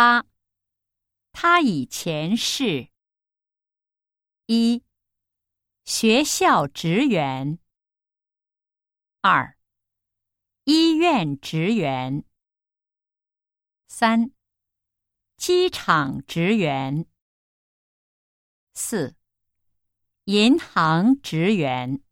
八。他以前是一。学校职员。二。医院职员。三。机场职员。四。银行职员。